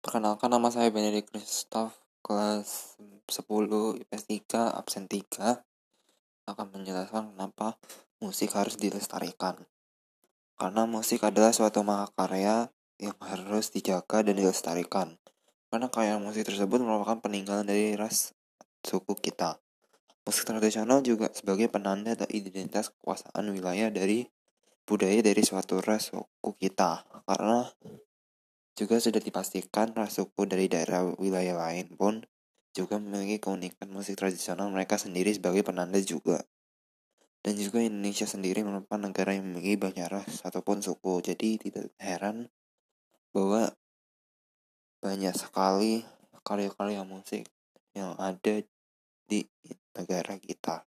Perkenalkan nama saya Benedict Christoph, kelas 10 IPS 3, absen 3 akan menjelaskan kenapa musik harus dilestarikan. Karena musik adalah suatu mahakarya yang harus dijaga dan dilestarikan. Karena karya musik tersebut merupakan peninggalan dari ras suku kita. Musik tradisional juga sebagai penanda atau identitas kekuasaan wilayah dari budaya dari suatu ras suku kita. Karena juga sudah dipastikan ras suku dari daerah wilayah lain pun juga memiliki keunikan musik tradisional mereka sendiri sebagai penanda juga. Dan juga Indonesia sendiri merupakan negara yang memiliki banyak ras ataupun suku. Jadi tidak heran bahwa banyak sekali karya-karya musik yang ada di negara kita.